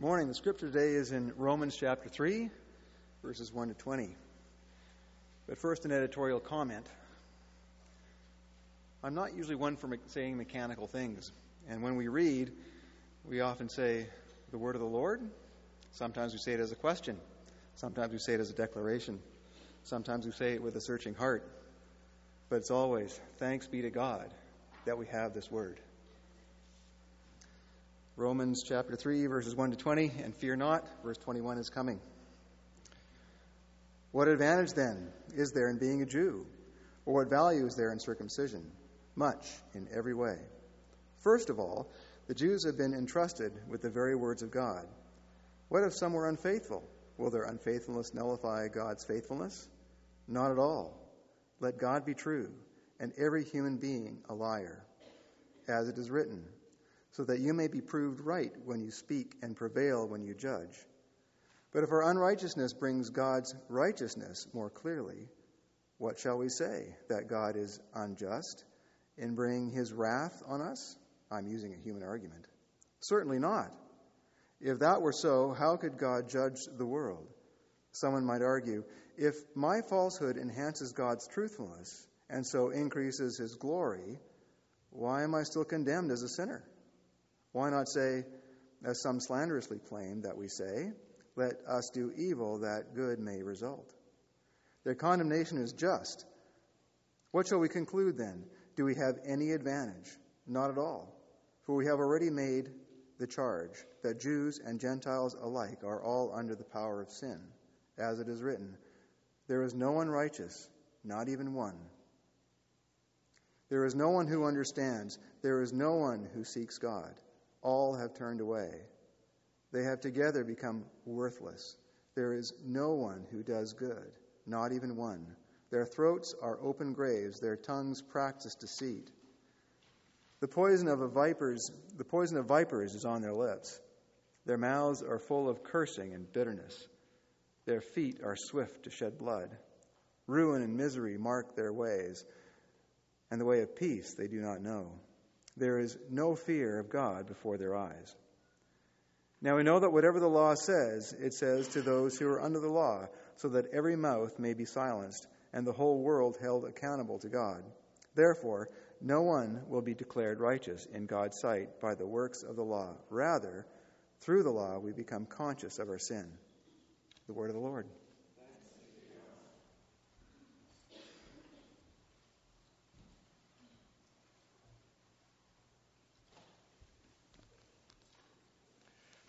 Morning. The scripture today is in Romans chapter 3, verses 1 to 20. But first, an editorial comment. I'm not usually one for saying mechanical things. And when we read, we often say the word of the Lord. Sometimes we say it as a question. Sometimes we say it as a declaration. Sometimes we say it with a searching heart. But it's always, thanks be to God that we have this word. Romans chapter 3, verses 1 to 20, and fear not, verse 21 is coming. What advantage then is there in being a Jew? Or what value is there in circumcision? Much in every way. First of all, the Jews have been entrusted with the very words of God. What if some were unfaithful? Will their unfaithfulness nullify God's faithfulness? Not at all. Let God be true, and every human being a liar. As it is written, so that you may be proved right when you speak and prevail when you judge. But if our unrighteousness brings God's righteousness more clearly, what shall we say? That God is unjust in bringing his wrath on us? I'm using a human argument. Certainly not. If that were so, how could God judge the world? Someone might argue if my falsehood enhances God's truthfulness and so increases his glory, why am I still condemned as a sinner? Why not say, as some slanderously claim that we say, let us do evil that good may result? Their condemnation is just. What shall we conclude then? Do we have any advantage? Not at all. For we have already made the charge that Jews and Gentiles alike are all under the power of sin. As it is written, There is no one righteous, not even one. There is no one who understands. There is no one who seeks God. All have turned away. They have together become worthless. There is no one who does good, not even one. Their throats are open graves, their tongues practice deceit. The poison of viper's the poison of vipers is on their lips. Their mouths are full of cursing and bitterness. Their feet are swift to shed blood. Ruin and misery mark their ways, and the way of peace they do not know. There is no fear of God before their eyes. Now we know that whatever the law says, it says to those who are under the law, so that every mouth may be silenced, and the whole world held accountable to God. Therefore, no one will be declared righteous in God's sight by the works of the law. Rather, through the law, we become conscious of our sin. The word of the Lord.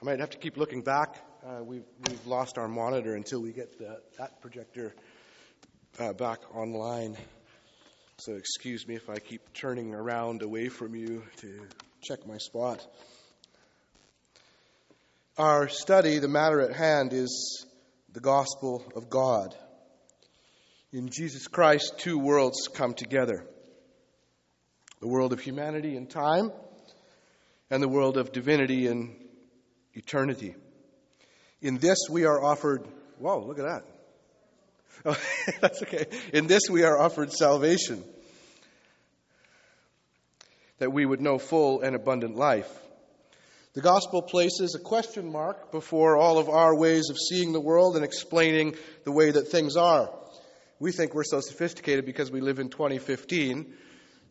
I might have to keep looking back. Uh, we've, we've lost our monitor until we get the, that projector uh, back online. So excuse me if I keep turning around away from you to check my spot. Our study, the matter at hand, is the gospel of God. In Jesus Christ, two worlds come together the world of humanity and time, and the world of divinity and eternity. In this we are offered, whoa, look at that. Oh, that's okay. In this we are offered salvation, that we would know full and abundant life. The gospel places a question mark before all of our ways of seeing the world and explaining the way that things are. We think we're so sophisticated because we live in 2015,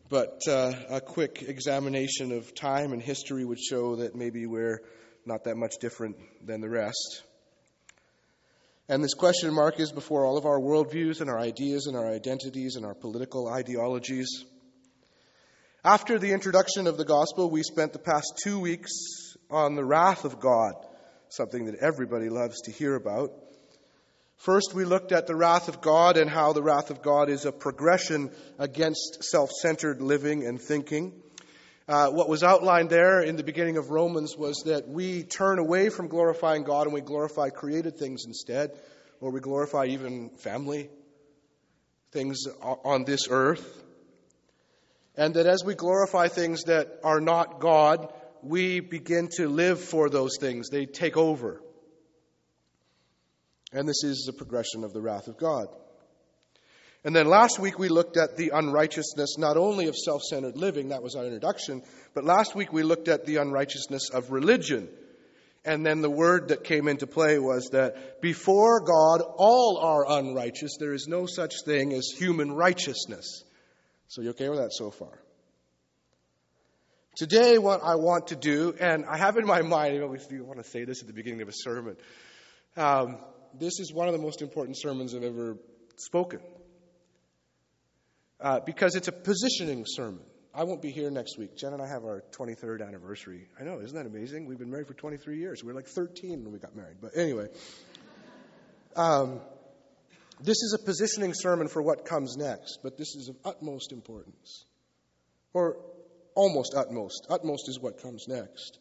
but uh, a quick examination of time and history would show that maybe we're not that much different than the rest. And this question mark is before all of our worldviews and our ideas and our identities and our political ideologies. After the introduction of the gospel, we spent the past two weeks on the wrath of God, something that everybody loves to hear about. First, we looked at the wrath of God and how the wrath of God is a progression against self centered living and thinking. Uh, what was outlined there in the beginning of Romans was that we turn away from glorifying God and we glorify created things instead, or we glorify even family, things on this earth. And that as we glorify things that are not God, we begin to live for those things. They take over. And this is the progression of the wrath of God. And then last week we looked at the unrighteousness not only of self centered living, that was our introduction, but last week we looked at the unrighteousness of religion And then the word that came into play was that before God, all are unrighteous. There is no such thing as human righteousness. So, you okay with that so far? Today, what I want to do, and I have in my mind, I always do want to say this at the beginning of a sermon. Um, this is one of the most important sermons I've ever spoken. Uh, because it's a positioning sermon. I won't be here next week. Jen and I have our 23rd anniversary. I know, isn't that amazing? We've been married for 23 years. We were like 13 when we got married. But anyway, um, this is a positioning sermon for what comes next, but this is of utmost importance. Or almost utmost. Utmost is what comes next.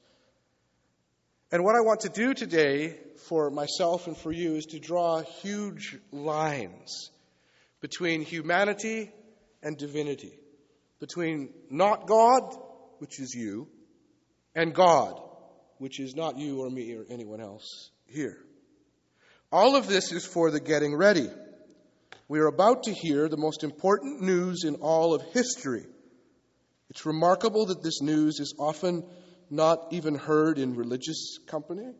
And what I want to do today for myself and for you is to draw huge lines between humanity and divinity between not God, which is you, and God, which is not you or me or anyone else here. All of this is for the getting ready. We are about to hear the most important news in all of history. It's remarkable that this news is often not even heard in religious company.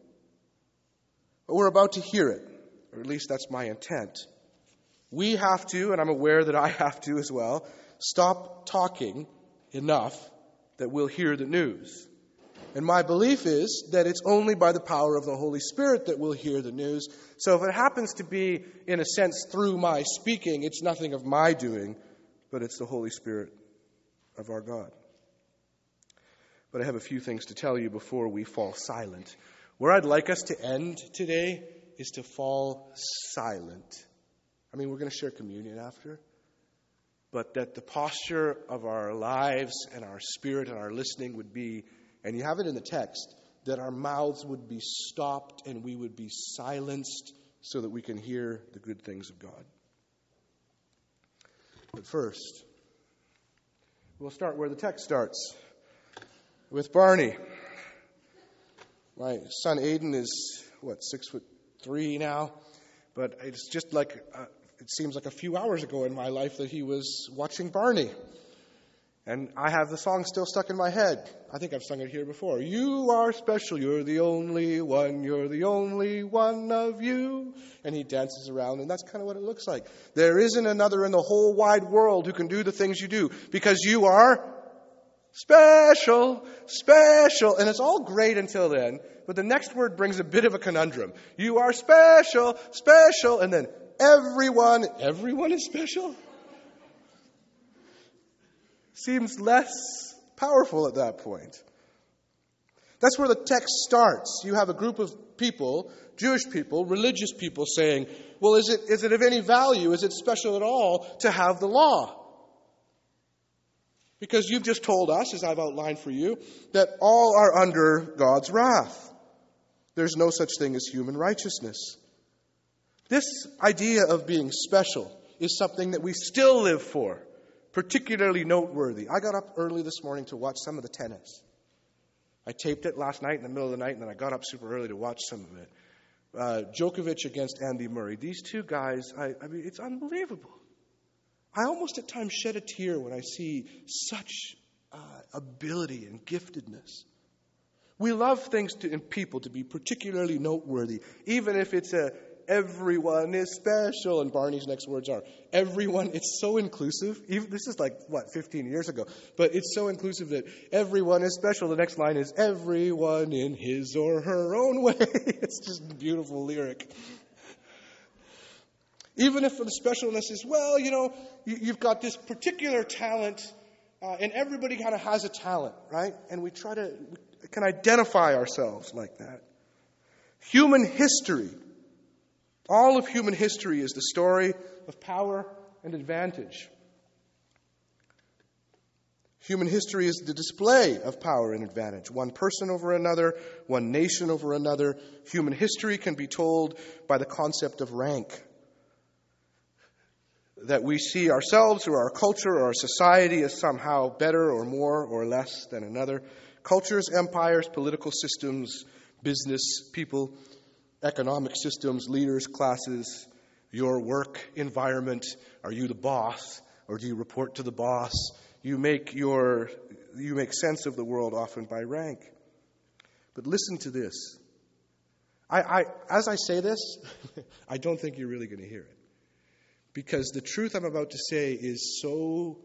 But we're about to hear it, or at least that's my intent. We have to, and I'm aware that I have to as well, stop talking enough that we'll hear the news. And my belief is that it's only by the power of the Holy Spirit that we'll hear the news. So if it happens to be, in a sense, through my speaking, it's nothing of my doing, but it's the Holy Spirit of our God. But I have a few things to tell you before we fall silent. Where I'd like us to end today is to fall silent. I mean, we're going to share communion after but that the posture of our lives and our spirit and our listening would be, and you have it in the text, that our mouths would be stopped and we would be silenced so that we can hear the good things of God. But first, we'll start where the text starts with Barney. My son Aiden is, what, six foot three now? But it's just like uh, it seems like a few hours ago in my life that he was watching Barney. And I have the song still stuck in my head. I think I've sung it here before. You are special, you're the only one, you're the only one of you. And he dances around, and that's kind of what it looks like. There isn't another in the whole wide world who can do the things you do because you are special, special. And it's all great until then, but the next word brings a bit of a conundrum. You are special, special, and then everyone, everyone is special? Seems less powerful at that point. That's where the text starts. You have a group of people, Jewish people, religious people, saying, Well, is it, is it of any value? Is it special at all to have the law? Because you've just told us, as I've outlined for you, that all are under God's wrath. There's no such thing as human righteousness. This idea of being special is something that we still live for, particularly noteworthy. I got up early this morning to watch some of the tennis. I taped it last night in the middle of the night, and then I got up super early to watch some of it. Uh, Djokovic against Andy Murray. These two guys, I, I mean, it's unbelievable. I almost at times shed a tear when I see such uh, ability and giftedness. We love things to, in people to be particularly noteworthy, even if it's a everyone is special. And Barney's next words are, everyone, it's so inclusive. Even, this is like, what, 15 years ago. But it's so inclusive that everyone is special. The next line is, everyone in his or her own way. it's just a beautiful lyric. Even if the specialness is, well, you know, you, have got this particular talent, uh, and everybody kind of has a talent, right? And we try to, we can identify ourselves like that. Human history all of human history is the story of power and advantage. Human history is the display of power and advantage. One person over another, one nation over another. Human history can be told by the concept of rank. That we see ourselves or our culture or our society as somehow better or more or less than another. Cultures, empires, political systems, business, people economic systems, leaders, classes, your work environment. Are you the boss or do you report to the boss? You make your you make sense of the world often by rank. But listen to this. I, I, as I say this, I don't think you're really going to hear it. Because the truth I'm about to say is so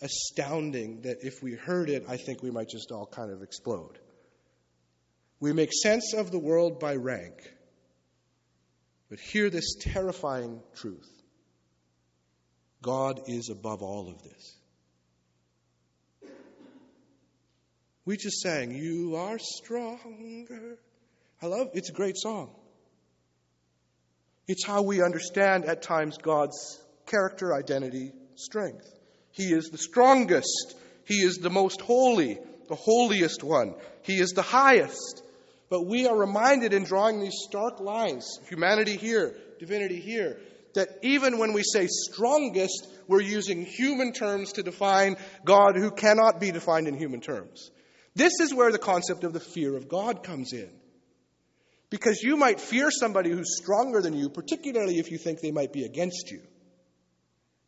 astounding that if we heard it, I think we might just all kind of explode. We make sense of the world by rank. But hear this terrifying truth God is above all of this. We just sang, You are stronger. I love it's a great song. It's how we understand at times God's character, identity, strength. He is the strongest. He is the most holy, the holiest one. He is the highest. But we are reminded in drawing these stark lines, humanity here, divinity here, that even when we say strongest, we're using human terms to define God who cannot be defined in human terms. This is where the concept of the fear of God comes in. Because you might fear somebody who's stronger than you, particularly if you think they might be against you.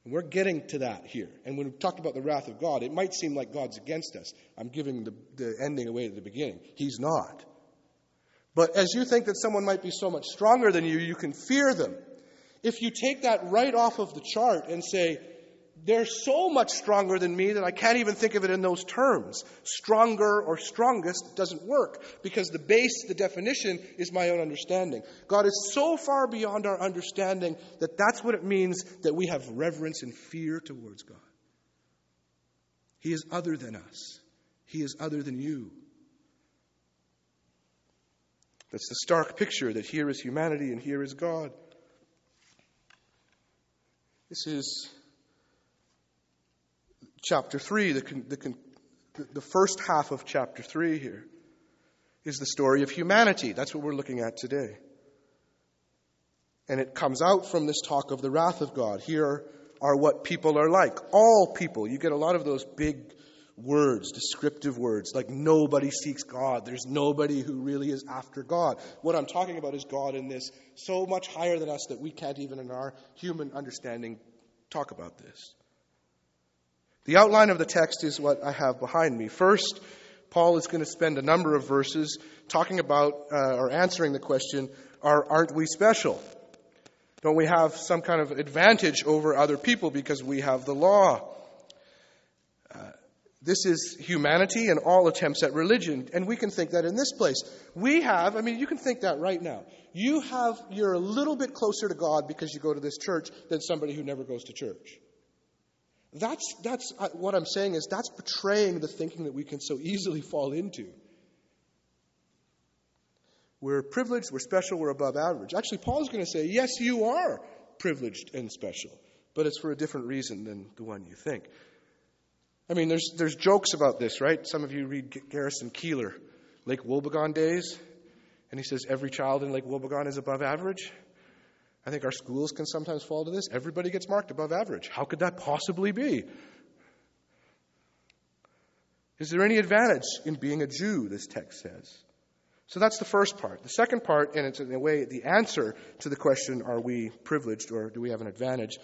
And we're getting to that here. And when we talk about the wrath of God, it might seem like God's against us. I'm giving the, the ending away at the beginning. He's not. But as you think that someone might be so much stronger than you, you can fear them. If you take that right off of the chart and say, they're so much stronger than me that I can't even think of it in those terms. Stronger or strongest doesn't work because the base, the definition, is my own understanding. God is so far beyond our understanding that that's what it means that we have reverence and fear towards God. He is other than us, He is other than you. That's the stark picture that here is humanity and here is God. This is chapter 3, the, the, the first half of chapter 3 here, is the story of humanity. That's what we're looking at today. And it comes out from this talk of the wrath of God. Here are what people are like. All people. You get a lot of those big words, descriptive words, like nobody seeks God. There's nobody who really is after God. What I'm talking about is God in this so much higher than us that we can't even in our human understanding talk about this. The outline of the text is what I have behind me. First, Paul is going to spend a number of verses talking about uh, or answering the question are, aren't we special? Don't we have some kind of advantage over other people because we have the law? This is humanity and all attempts at religion. And we can think that in this place. We have, I mean, you can think that right now. You have, you're a little bit closer to God because you go to this church than somebody who never goes to church. That's, that's uh, what I'm saying is that's betraying the thinking that we can so easily fall into. We're privileged, we're special, we're above average. Actually, Paul's going to say, yes, you are privileged and special, but it's for a different reason than the one you think. I mean, there's, there's jokes about this, right? Some of you read Garrison Keillor, Lake Wobegon days, and he says every child in Lake Wobegon is above average. I think our schools can sometimes fall to this. Everybody gets marked above average. How could that possibly be? Is there any advantage in being a Jew, this text says? So that's the first part. The second part, and it's in a way the answer to the question are we privileged or do we have an advantage?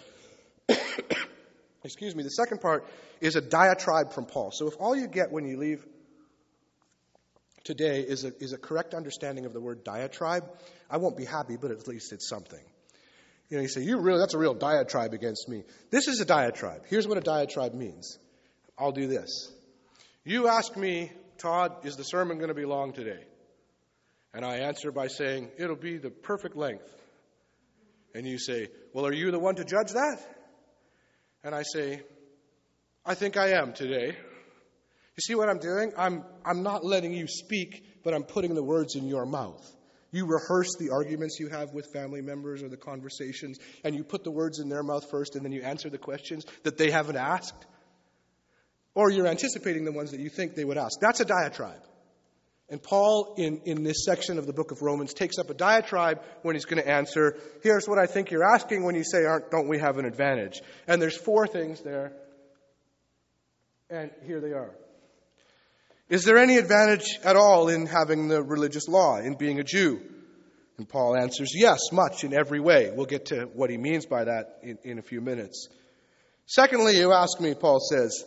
Excuse me. The second part is a diatribe from Paul. So if all you get when you leave today is a, is a correct understanding of the word diatribe, I won't be happy, but at least it's something. You know, you say, you really, that's a real diatribe against me. This is a diatribe. Here's what a diatribe means. I'll do this. You ask me, Todd, is the sermon going to be long today? And I answer by saying, it'll be the perfect length. And you say, well, are you the one to judge that? And I say, I think I am today. You see what I'm doing? I'm, I'm not letting you speak, but I'm putting the words in your mouth. You rehearse the arguments you have with family members or the conversations, and you put the words in their mouth first, and then you answer the questions that they haven't asked. Or you're anticipating the ones that you think they would ask. That's a diatribe. And Paul, in, in this section of the book of Romans, takes up a diatribe when he's going to answer, here's what I think you're asking when you say, Aren't, don't we have an advantage? And there's four things there. And here they are. Is there any advantage at all in having the religious law, in being a Jew? And Paul answers, yes, much in every way. We'll get to what he means by that in, in a few minutes. Secondly, you ask me, Paul says,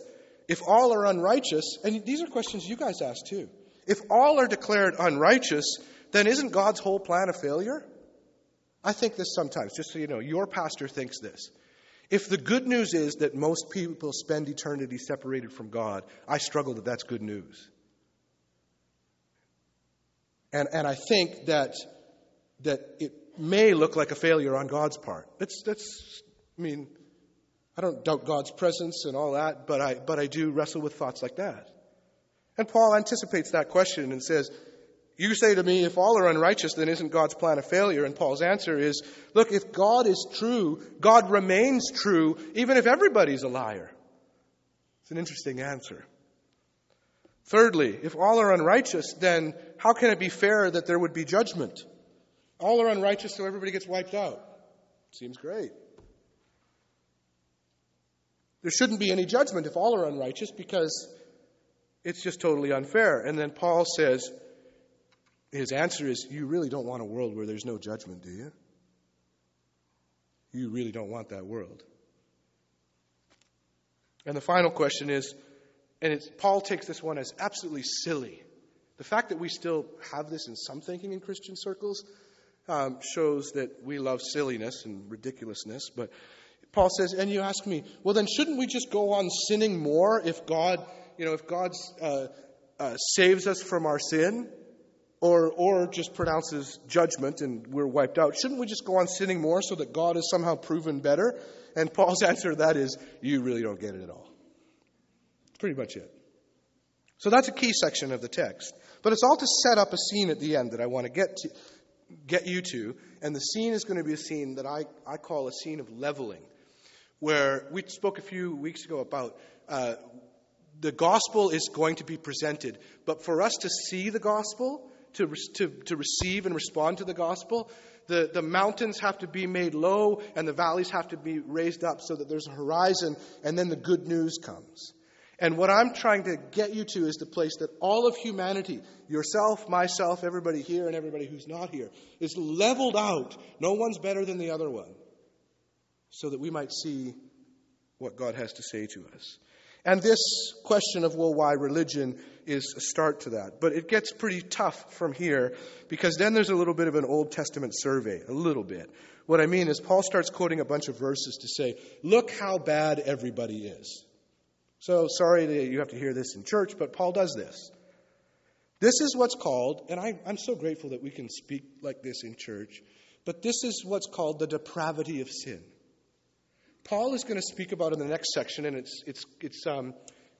if all are unrighteous, and these are questions you guys ask too. If all are declared unrighteous, then isn't God's whole plan a failure? I think this sometimes, just so you know. Your pastor thinks this. If the good news is that most people spend eternity separated from God, I struggle that that's good news. And, and I think that, that it may look like a failure on God's part. That's, that's, I mean, I don't doubt God's presence and all that, but I, but I do wrestle with thoughts like that. And Paul anticipates that question and says, You say to me, if all are unrighteous, then isn't God's plan a failure? And Paul's answer is, Look, if God is true, God remains true, even if everybody's a liar. It's an interesting answer. Thirdly, if all are unrighteous, then how can it be fair that there would be judgment? All are unrighteous, so everybody gets wiped out. Seems great. There shouldn't be any judgment if all are unrighteous because it's just totally unfair. And then Paul says, his answer is, You really don't want a world where there's no judgment, do you? You really don't want that world. And the final question is, and Paul takes this one as absolutely silly. The fact that we still have this in some thinking in Christian circles um, shows that we love silliness and ridiculousness. But Paul says, and you ask me, well, then shouldn't we just go on sinning more if God, you know, if God uh, uh, saves us from our sin? Or, or just pronounces judgment and we're wiped out. Shouldn't we just go on sinning more so that God is somehow proven better? And Paul's answer to that is, you really don't get it at all. That's pretty much it. So that's a key section of the text. But it's all to set up a scene at the end that I want to get to, get you to. And the scene is going to be a scene that I, I call a scene of leveling, where we spoke a few weeks ago about uh, the gospel is going to be presented. But for us to see the gospel, to, to, to receive and respond to the gospel, the, the mountains have to be made low and the valleys have to be raised up so that there's a horizon, and then the good news comes. And what I'm trying to get you to is the place that all of humanity, yourself, myself, everybody here, and everybody who's not here, is leveled out. No one's better than the other one. So that we might see what God has to say to us. And this question of, well, why religion is a start to that. But it gets pretty tough from here because then there's a little bit of an Old Testament survey, a little bit. What I mean is, Paul starts quoting a bunch of verses to say, look how bad everybody is. So sorry that you have to hear this in church, but Paul does this. This is what's called, and I, am so grateful that we can speak like this in church, but this is what's called the depravity of sin. Paul is going to speak about in the next section, and it's, it's, it's um,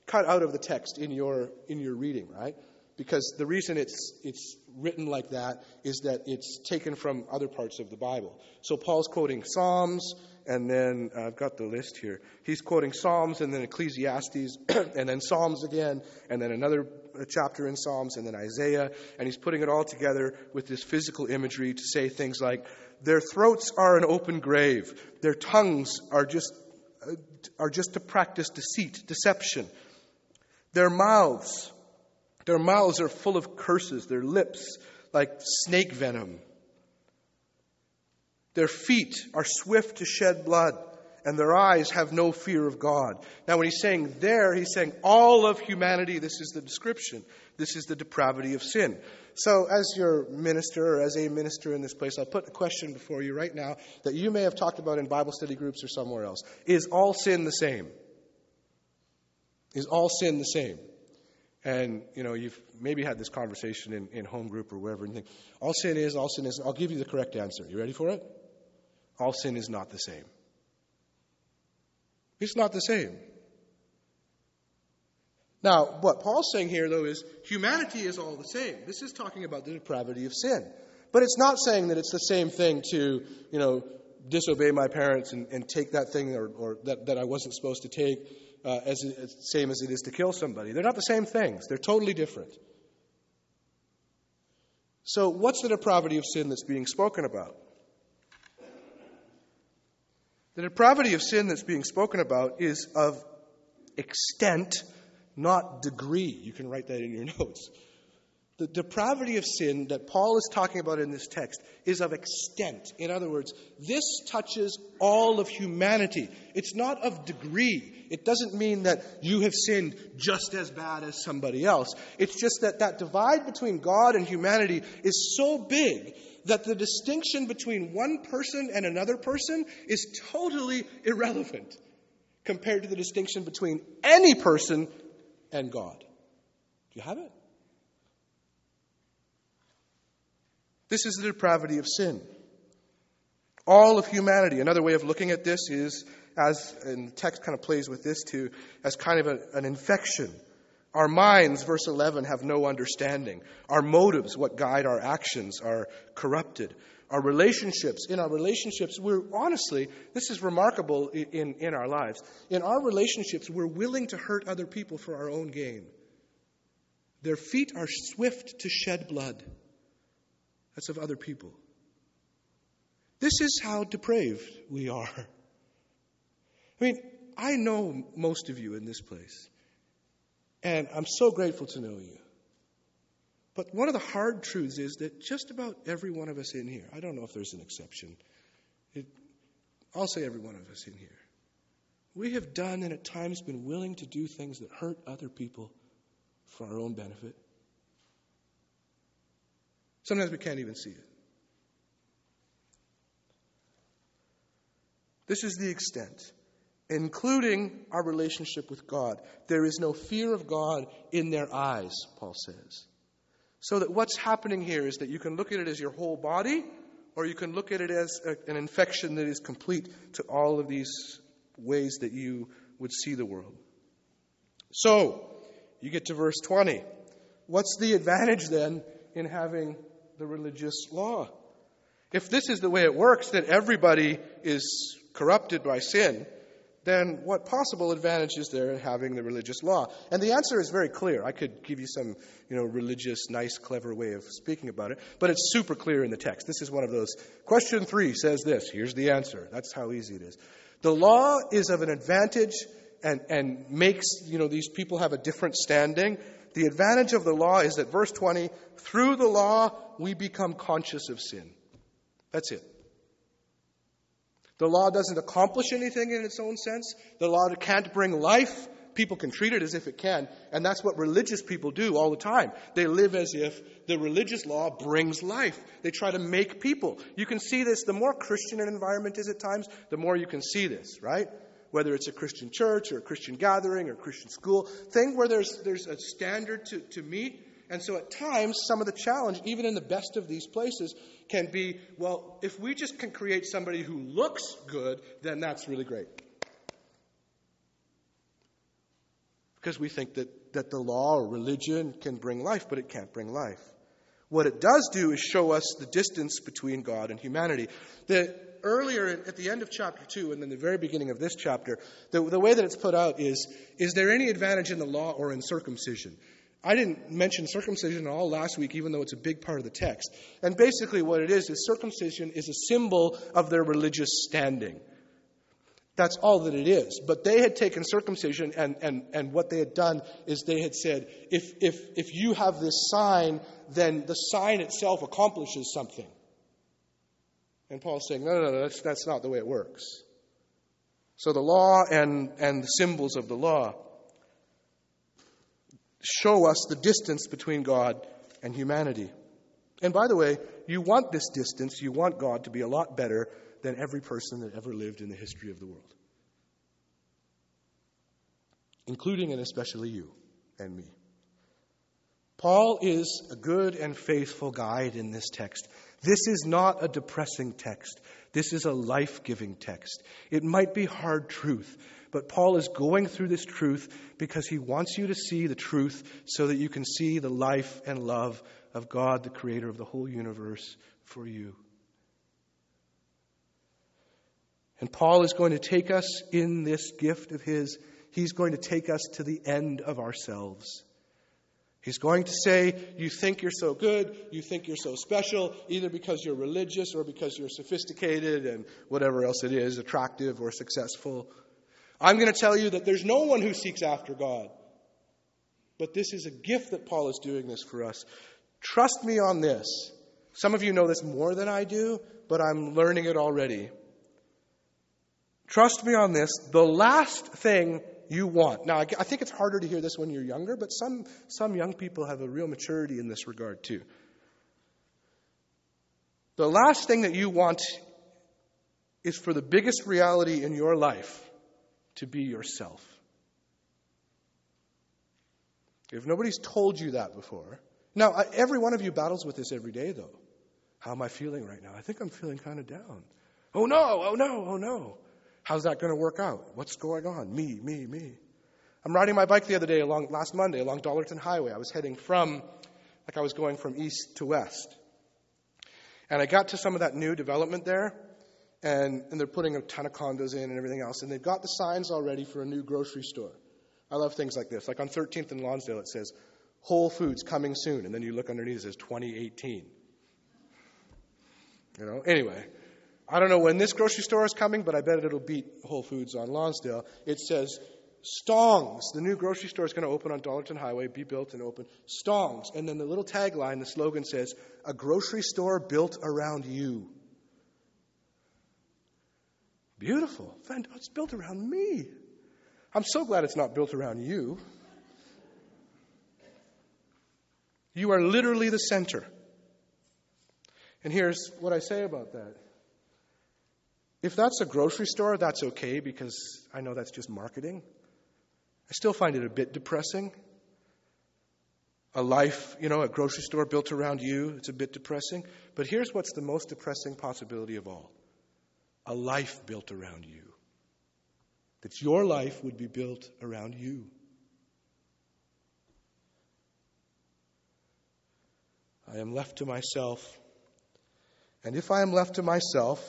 cut out of the text in your, in your reading, right? Because the reason it's, it's written like that is that it's taken from other parts of the Bible. So Paul's quoting Psalms, and then uh, I've got the list here. He's quoting Psalms, and then Ecclesiastes, and then Psalms again, and then another chapter in Psalms, and then Isaiah, and he's putting it all together with this physical imagery to say things like, "Their throats are an open grave; their tongues are just uh, are just to practice deceit, deception. Their mouths, their mouths are full of curses; their lips like snake venom." Their feet are swift to shed blood, and their eyes have no fear of God. Now, when he's saying there, he's saying all of humanity, this is the description. This is the depravity of sin. So, as your minister, or as a minister in this place, I'll put a question before you right now that you may have talked about in Bible study groups or somewhere else. Is all sin the same? Is all sin the same? And, you know, you've maybe had this conversation in, in home group or wherever and think, all sin is, all sin is. I'll give you the correct answer. You ready for it? all sin is not the same. It's not the same. Now, what Paul's saying here, though, is humanity is all the same. This is talking about the depravity of sin. But it's not saying that it's the same thing to, you know, disobey my parents and, and take that thing or, or that, that I wasn't supposed to take uh, as, as same as it is to kill somebody. They're not the same things. They're totally different. So, what's the depravity of sin that's being spoken about? The depravity of sin that's being spoken about is of extent, not degree. You can write that in your notes. The depravity of sin that Paul is talking about in this text is of extent. In other words, this touches all of humanity. It's not of degree. It doesn't mean that you have sinned just as bad as somebody else. It's just that that divide between God and humanity is so big that the distinction between one person and another person is totally irrelevant compared to the distinction between any person and God. Do you have it? This is the depravity of sin. All of humanity. Another way of looking at this is, as, and the text kind of plays with this too, as kind of a, an infection. Our minds, verse 11, have no understanding. Our motives, what guide our actions, are corrupted. Our relationships, in our relationships, we're honestly, this is remarkable in, in our lives. In our relationships, we're willing to hurt other people for our own gain. Their feet are swift to shed blood. That's of other people. This is how depraved we are. I mean, I know most of you in this place, and I'm so grateful to know you. But one of the hard truths is that just about every one of us in here, I don't know if there's an exception, it, I'll say every one of us in here, we have done and at times been willing to do things that hurt other people for our own benefit. Sometimes we can't even see it. This is the extent, including our relationship with God. There is no fear of God in their eyes, Paul says. So that what's happening here is that you can look at it as your whole body, or you can look at it as a, an infection that is complete to all of these ways that you would see the world. So, you get to verse 20. What's the advantage then in having the religious law. If this is the way it works, that everybody is corrupted by sin, then what possible advantage is there in having the religious law? And the answer is very clear. I could give you some, you know, religious, nice, clever way of speaking about it, but it's super clear in the text. This is one of those. Question three says this. Here's the answer. That's how easy it is. The law is of an advantage and, and makes, you know, these people have a different standing the advantage of the law is that, verse 20, through the law we become conscious of sin. That's it. The law doesn't accomplish anything in its own sense. The law can't bring life. People can treat it as if it can. And that's what religious people do all the time. They live as if the religious law brings life. They try to make people. You can see this. The more Christian an environment is at times, the more you can see this, right? whether it's a Christian church or a Christian gathering or a Christian school, thing where there's, there's a standard to, to meet. And so at times, some of the challenge, even in the best of these places, can be well, if we just can create somebody who looks good, then that's really great. Because we think that, that the law or religion can bring life, but it can't bring life. What it does do is show us the distance between God and humanity. The, earlier at the end of chapter 2 and then the very beginning of this chapter, the, the way that it's put out is Is there any advantage in the law or in circumcision? I didn't mention circumcision at all last week, even though it's a big part of the text. And basically, what it is is circumcision is a symbol of their religious standing. That's all that it is. But they had taken circumcision, and, and, and what they had done is they had said, if, if, if you have this sign, then the sign itself accomplishes something. And Paul's saying, no, no, no, that's, that's not the way it works. So the law and, and the symbols of the law show us the distance between God and humanity. And by the way, you want this distance, you want God to be a lot better than every person that ever lived in the history of the world, including and especially you and me. Paul is a good and faithful guide in this text. This is not a depressing text. This is a life giving text. It might be hard truth, but Paul is going through this truth because he wants you to see the truth so that you can see the life and love of God, the creator of the whole universe, for you. And Paul is going to take us in this gift of his, he's going to take us to the end of ourselves. He's going to say, You think you're so good, you think you're so special, either because you're religious or because you're sophisticated and whatever else it is, attractive or successful. I'm going to tell you that there's no one who seeks after God. But this is a gift that Paul is doing this for us Trust me on this. Some of you know this more than I do, but I'm learning it already. Trust me on this. The last thing you want. Now, I think it's harder to hear this when you're younger, but some, some young people have a real maturity in this regard too. The last thing that you want is for the biggest reality in your life to be yourself. If nobody's told you that before, now every one of you battles with this every day, though. How am I feeling right now? I think I'm feeling kind of down. Oh no, oh no, oh no. How's that going to work out? What's going on? Me, me, me. I'm riding my bike the other day along last Monday along Dollarton Highway. I was heading from like I was going from east to west. And I got to some of that new development there, and, and they're putting a ton of condos in and everything else, and they've got the signs already for a new grocery store. I love things like this. Like on 13th and Lonsdale, it says, Whole Foods coming soon. And then you look underneath, it says 2018. You know, anyway, I don't know when this grocery store is coming, but I bet it'll beat Whole Foods on Lonsdale. It says Stong's, the new grocery store is going to open on Dollarton Highway, be built and open. Stong's. And then the little tagline, the slogan says, A grocery store built around you. Beautiful. It's built around me. I'm so glad it's not built around you. You are literally the center. And here's what I say about that. If that's a grocery store, that's okay because I know that's just marketing. I still find it a bit depressing. A life, you know, a grocery store built around you, it's a bit depressing. But here's what's the most depressing possibility of all a life built around you. That your life would be built around you. I am left to myself. And if I am left to myself,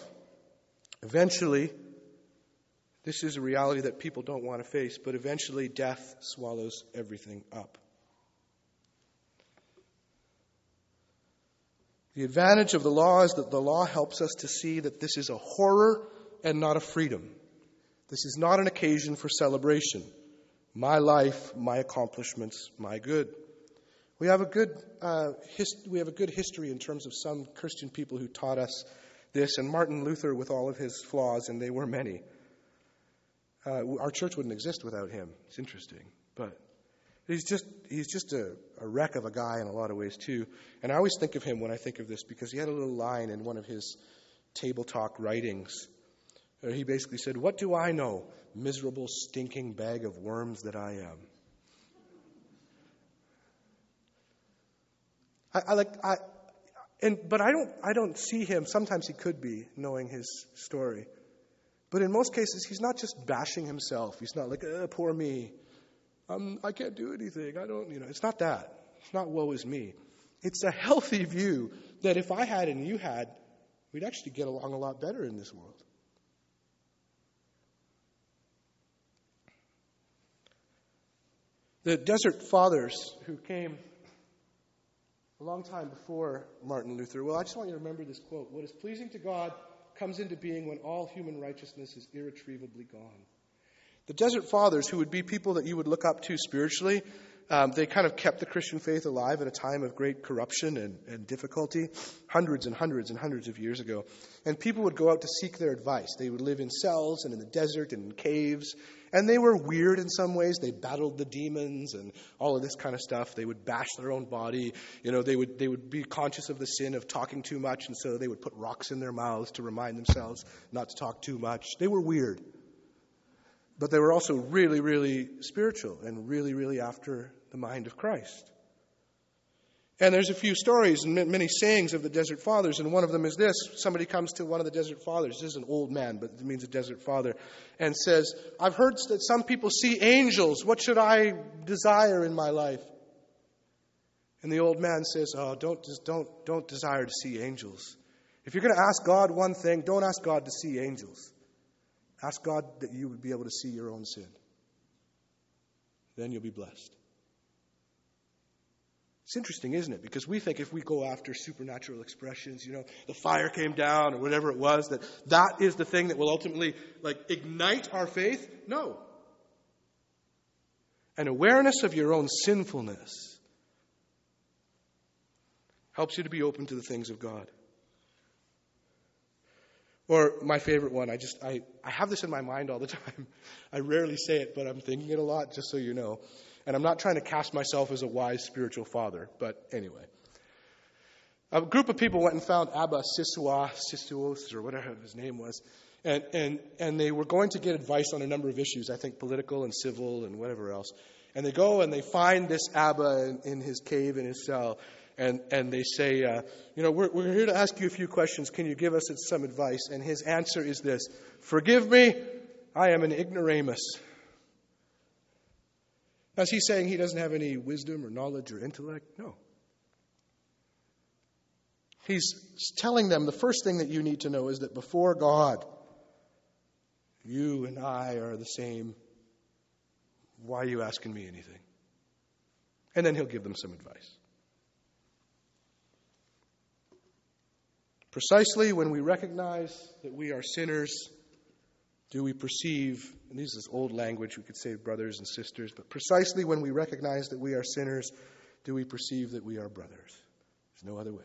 eventually, this is a reality that people don't want to face, but eventually death swallows everything up. The advantage of the law is that the law helps us to see that this is a horror and not a freedom. This is not an occasion for celebration. My life, my accomplishments, my good. We have a good, uh, hist- we have a good history in terms of some Christian people who taught us this, and Martin Luther, with all of his flaws, and they were many. Uh, our church wouldn't exist without him. It's interesting, but he's just he's just a, a wreck of a guy in a lot of ways too. And I always think of him when I think of this because he had a little line in one of his table talk writings. Where he basically said, "What do I know, miserable, stinking bag of worms that I am." I, I like I, and but I don't I don't see him. Sometimes he could be knowing his story, but in most cases he's not just bashing himself. He's not like, uh, "Poor me, um, I can't do anything. I don't." You know, it's not that. It's not "woe is me." It's a healthy view that if I had and you had, we'd actually get along a lot better in this world. The desert fathers who came a long time before Martin Luther. Well, I just want you to remember this quote What is pleasing to God comes into being when all human righteousness is irretrievably gone. The Desert Fathers, who would be people that you would look up to spiritually, um, they kind of kept the Christian faith alive at a time of great corruption and, and, difficulty, hundreds and hundreds and hundreds of years ago. And people would go out to seek their advice. They would live in cells and in the desert and in caves. And they were weird in some ways. They battled the demons and all of this kind of stuff. They would bash their own body. You know, they would, they would be conscious of the sin of talking too much, and so they would put rocks in their mouths to remind themselves not to talk too much. They were weird. But they were also really, really spiritual and really, really after the mind of Christ. And there's a few stories and many sayings of the desert fathers, and one of them is this. Somebody comes to one of the desert fathers. This is an old man, but it means a desert father, and says, I've heard that some people see angels. What should I desire in my life? And the old man says, Oh, don't, don't, don't desire to see angels. If you're going to ask God one thing, don't ask God to see angels. Ask God that you would be able to see your own sin. Then you'll be blessed. It's interesting, isn't it? Because we think if we go after supernatural expressions, you know, the fire came down or whatever it was, that that is the thing that will ultimately like ignite our faith. No. An awareness of your own sinfulness helps you to be open to the things of God. Or my favorite one, I just I, I have this in my mind all the time. I rarely say it, but I'm thinking it a lot, just so you know. And I'm not trying to cast myself as a wise spiritual father, but anyway. A group of people went and found Abba Sisua, Sisuos, or whatever his name was, and, and, and they were going to get advice on a number of issues, I think political and civil and whatever else. And they go and they find this Abba in, in his cave, in his cell, and, and they say, uh, You know, we're, we're here to ask you a few questions. Can you give us some advice? And his answer is this Forgive me, I am an ignoramus. Now, is he saying he doesn't have any wisdom or knowledge or intellect? No. He's telling them the first thing that you need to know is that before God, you and I are the same. Why are you asking me anything? And then he'll give them some advice. Precisely when we recognize that we are sinners, do we perceive, and this is old language, we could say brothers and sisters, but precisely when we recognize that we are sinners, do we perceive that we are brothers? There's no other way.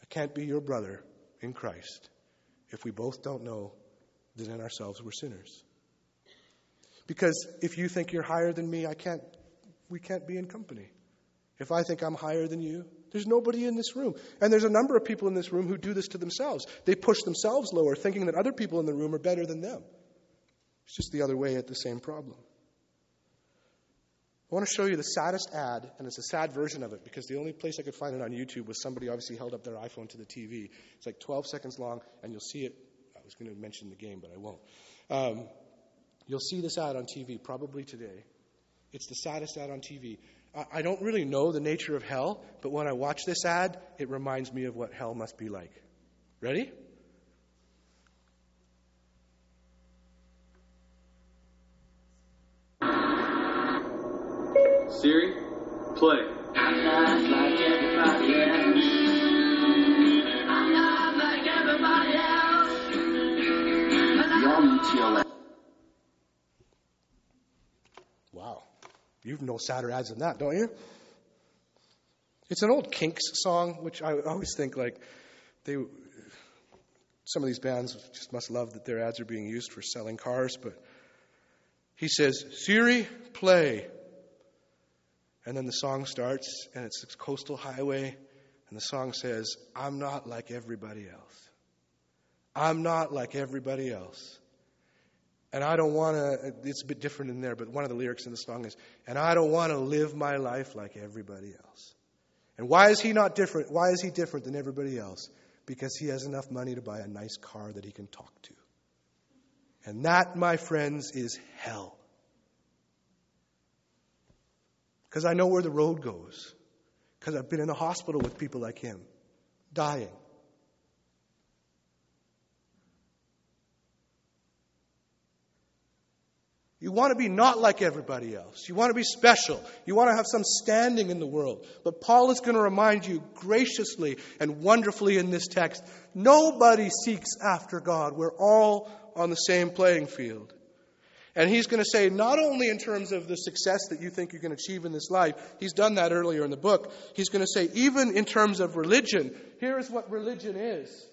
I can't be your brother in Christ if we both don't know that in ourselves we're sinners. Because if you think you're higher than me, I can't, we can't be in company. If I think I'm higher than you, there's nobody in this room. And there's a number of people in this room who do this to themselves. They push themselves lower, thinking that other people in the room are better than them. It's just the other way at the same problem. I want to show you the saddest ad, and it's a sad version of it because the only place I could find it on YouTube was somebody obviously held up their iPhone to the TV. It's like 12 seconds long, and you'll see it. I was going to mention the game, but I won't. Um, you'll see this ad on TV probably today. It's the saddest ad on TV. I don't really know the nature of hell, but when I watch this ad, it reminds me of what hell must be like. Ready? Siri, play. I'm not like everybody else. I'm not like everybody else. You've no sadder ads than that, don't you? It's an old Kinks song, which I always think like they. Some of these bands just must love that their ads are being used for selling cars, but he says, Siri, play. And then the song starts, and it's coastal highway, and the song says, I'm not like everybody else. I'm not like everybody else. And I don't want to, it's a bit different in there, but one of the lyrics in the song is, and I don't want to live my life like everybody else. And why is he not different? Why is he different than everybody else? Because he has enough money to buy a nice car that he can talk to. And that, my friends, is hell. Because I know where the road goes. Because I've been in a hospital with people like him, dying. You want to be not like everybody else. You want to be special. You want to have some standing in the world. But Paul is going to remind you graciously and wonderfully in this text nobody seeks after God. We're all on the same playing field. And he's going to say, not only in terms of the success that you think you can achieve in this life, he's done that earlier in the book. He's going to say, even in terms of religion, here is what religion is.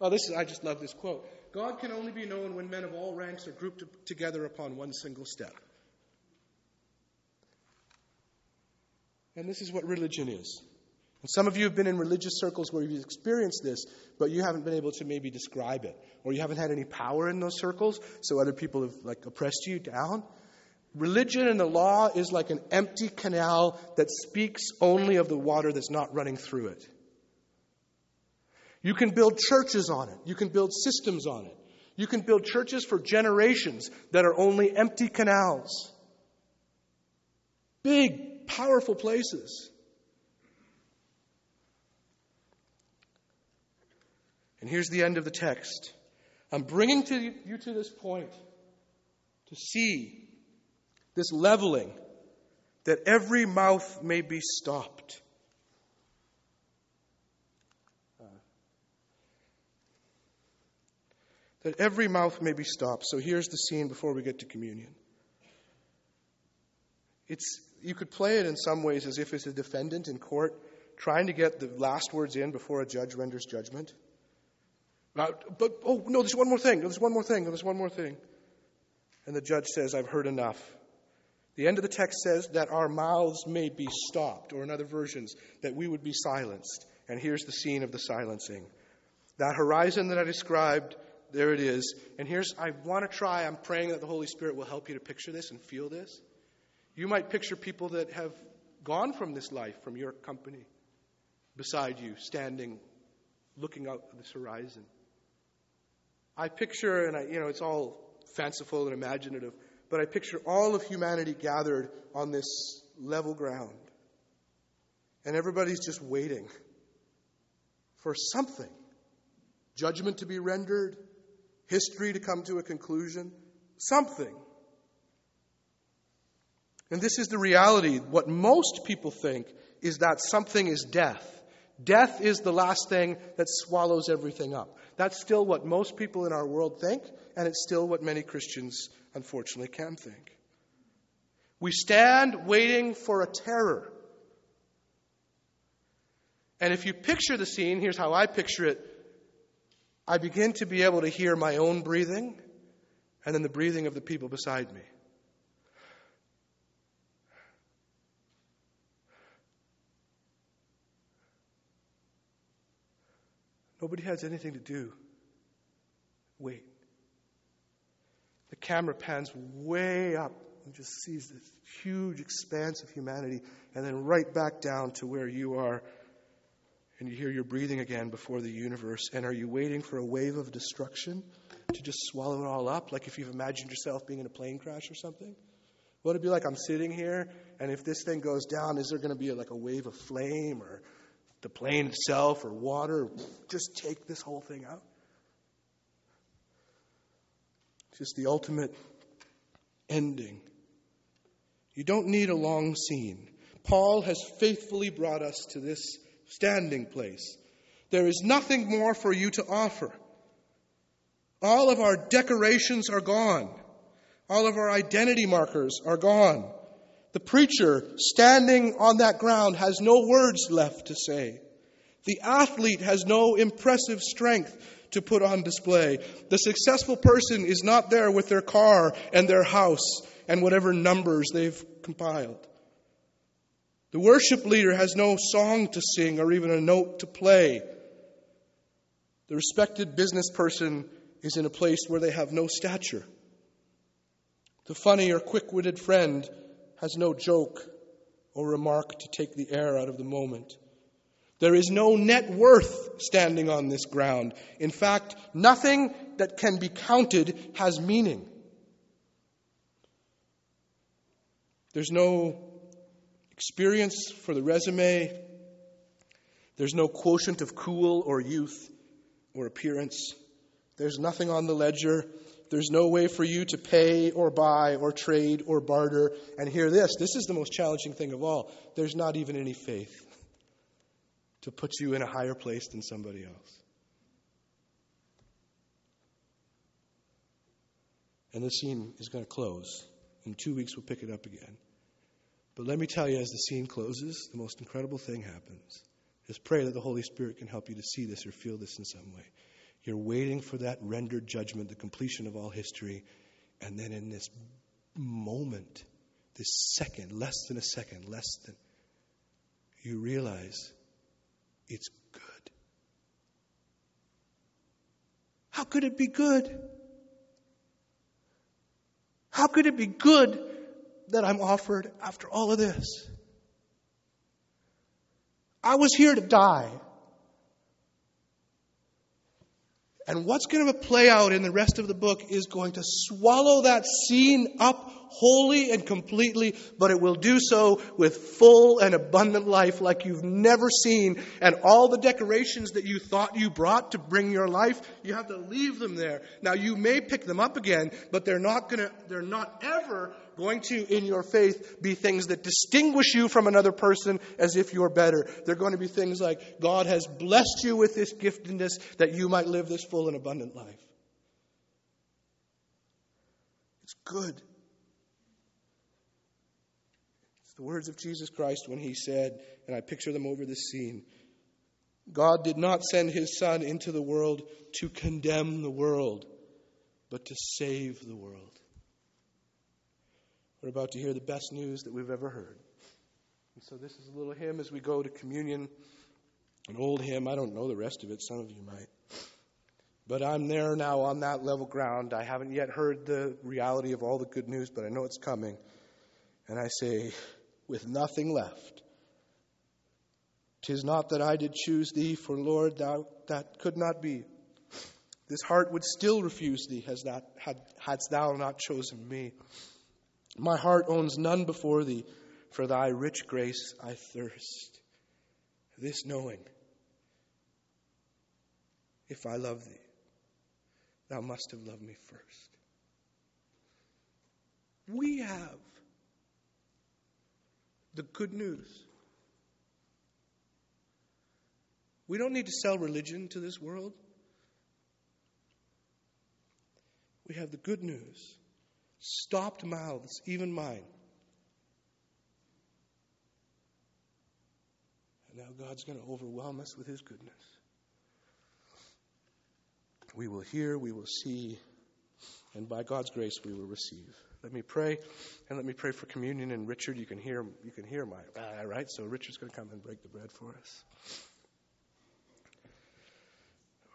Oh, this is, I just love this quote. God can only be known when men of all ranks are grouped together upon one single step. And this is what religion is. And some of you have been in religious circles where you've experienced this, but you haven't been able to maybe describe it, or you haven't had any power in those circles, so other people have like oppressed you down. Religion and the law is like an empty canal that speaks only of the water that's not running through it. You can build churches on it. You can build systems on it. You can build churches for generations that are only empty canals. Big, powerful places. And here's the end of the text. I'm bringing to you to this point to see this leveling that every mouth may be stopped. That every mouth may be stopped. So here's the scene before we get to communion. It's you could play it in some ways as if it's a defendant in court trying to get the last words in before a judge renders judgment. But, oh, no, there's one more thing. There's one more thing. There's one more thing. And the judge says, I've heard enough. The end of the text says that our mouths may be stopped, or in other versions, that we would be silenced. And here's the scene of the silencing. That horizon that I described, there it is. And here's, I want to try, I'm praying that the Holy Spirit will help you to picture this and feel this. You might picture people that have gone from this life, from your company, beside you, standing, looking out at this horizon. I picture, and I, you know, it's all fanciful and imaginative, but I picture all of humanity gathered on this level ground. And everybody's just waiting for something judgment to be rendered, history to come to a conclusion, something. And this is the reality. What most people think is that something is death. Death is the last thing that swallows everything up. That's still what most people in our world think, and it's still what many Christians, unfortunately, can think. We stand waiting for a terror. And if you picture the scene, here's how I picture it I begin to be able to hear my own breathing and then the breathing of the people beside me. Nobody has anything to do. Wait. The camera pans way up and just sees this huge expanse of humanity, and then right back down to where you are, and you hear your breathing again before the universe. And are you waiting for a wave of destruction to just swallow it all up? Like if you've imagined yourself being in a plane crash or something? What would it be like? I'm sitting here, and if this thing goes down, is there going to be like a wave of flame or the plane itself or water. Just take this whole thing out. Just the ultimate ending. You don't need a long scene. Paul has faithfully brought us to this standing place. There is nothing more for you to offer. All of our decorations are gone. All of our identity markers are gone. The preacher standing on that ground has no words left to say. The athlete has no impressive strength to put on display. The successful person is not there with their car and their house and whatever numbers they've compiled. The worship leader has no song to sing or even a note to play. The respected business person is in a place where they have no stature. The funny or quick witted friend has no joke or remark to take the air out of the moment. There is no net worth standing on this ground. In fact, nothing that can be counted has meaning. There's no experience for the resume. There's no quotient of cool or youth or appearance. There's nothing on the ledger. There's no way for you to pay or buy or trade or barter. And hear this this is the most challenging thing of all. There's not even any faith to put you in a higher place than somebody else. And the scene is going to close. In two weeks, we'll pick it up again. But let me tell you, as the scene closes, the most incredible thing happens. Just pray that the Holy Spirit can help you to see this or feel this in some way. You're waiting for that rendered judgment, the completion of all history. And then in this moment, this second, less than a second, less than, you realize it's good. How could it be good? How could it be good that I'm offered after all of this? I was here to die. And what's going to play out in the rest of the book is going to swallow that scene up wholly and completely, but it will do so with full and abundant life like you've never seen. And all the decorations that you thought you brought to bring your life, you have to leave them there. Now you may pick them up again, but they're not gonna, they're not ever going to, in your faith, be things that distinguish you from another person as if you're better. They're going to be things like, God has blessed you with this giftedness that you might live this full and abundant life. It's good. It's the words of Jesus Christ when he said, and I picture them over this scene God did not send his Son into the world to condemn the world, but to save the world. We're about to hear the best news that we've ever heard. And so, this is a little hymn as we go to communion. An old hymn. I don't know the rest of it. Some of you might. But I'm there now on that level ground. I haven't yet heard the reality of all the good news, but I know it's coming. And I say, with nothing left, tis not that I did choose thee, for Lord, thou that could not be. This heart would still refuse thee, as that had, hadst thou not chosen me. My heart owns none before thee, for thy rich grace I thirst. This knowing, if I love thee, thou must have loved me first. We have the good news. We don't need to sell religion to this world. We have the good news. Stopped mouths, even mine. And now God's going to overwhelm us with His goodness. We will hear, we will see, and by God's grace we will receive. Let me pray, and let me pray for communion. And Richard, you can hear you can hear my ah, right. So Richard's going to come and break the bread for us.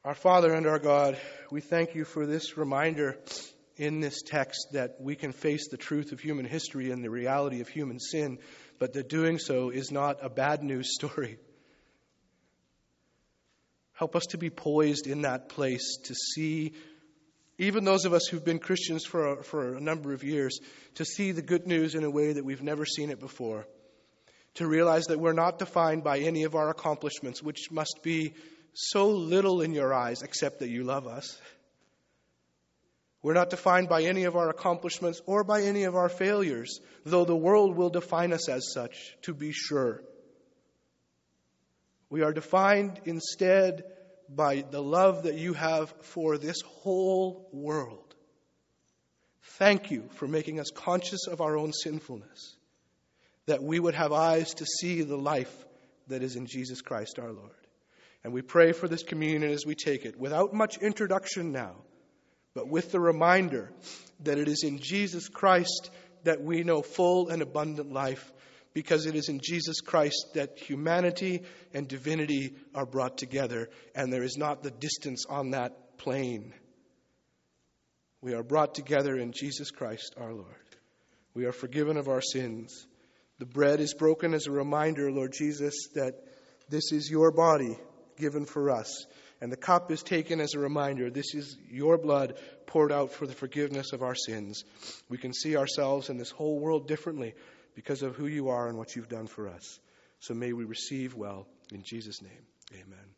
Our Father and our God, we thank you for this reminder in this text that we can face the truth of human history and the reality of human sin, but that doing so is not a bad news story. Help us to be poised in that place to see, even those of us who've been Christians for a, for a number of years, to see the good news in a way that we've never seen it before. To realize that we're not defined by any of our accomplishments, which must be so little in your eyes except that you love us. We're not defined by any of our accomplishments or by any of our failures, though the world will define us as such, to be sure. We are defined instead by the love that you have for this whole world. Thank you for making us conscious of our own sinfulness, that we would have eyes to see the life that is in Jesus Christ our Lord. And we pray for this communion as we take it, without much introduction now, but with the reminder that it is in Jesus Christ that we know full and abundant life, because it is in Jesus Christ that humanity and divinity are brought together, and there is not the distance on that plane. We are brought together in Jesus Christ our Lord. We are forgiven of our sins. The bread is broken as a reminder, Lord Jesus, that this is your body given for us. And the cup is taken as a reminder this is your blood poured out for the forgiveness of our sins. We can see ourselves and this whole world differently because of who you are and what you've done for us. So may we receive well. In Jesus' name, amen.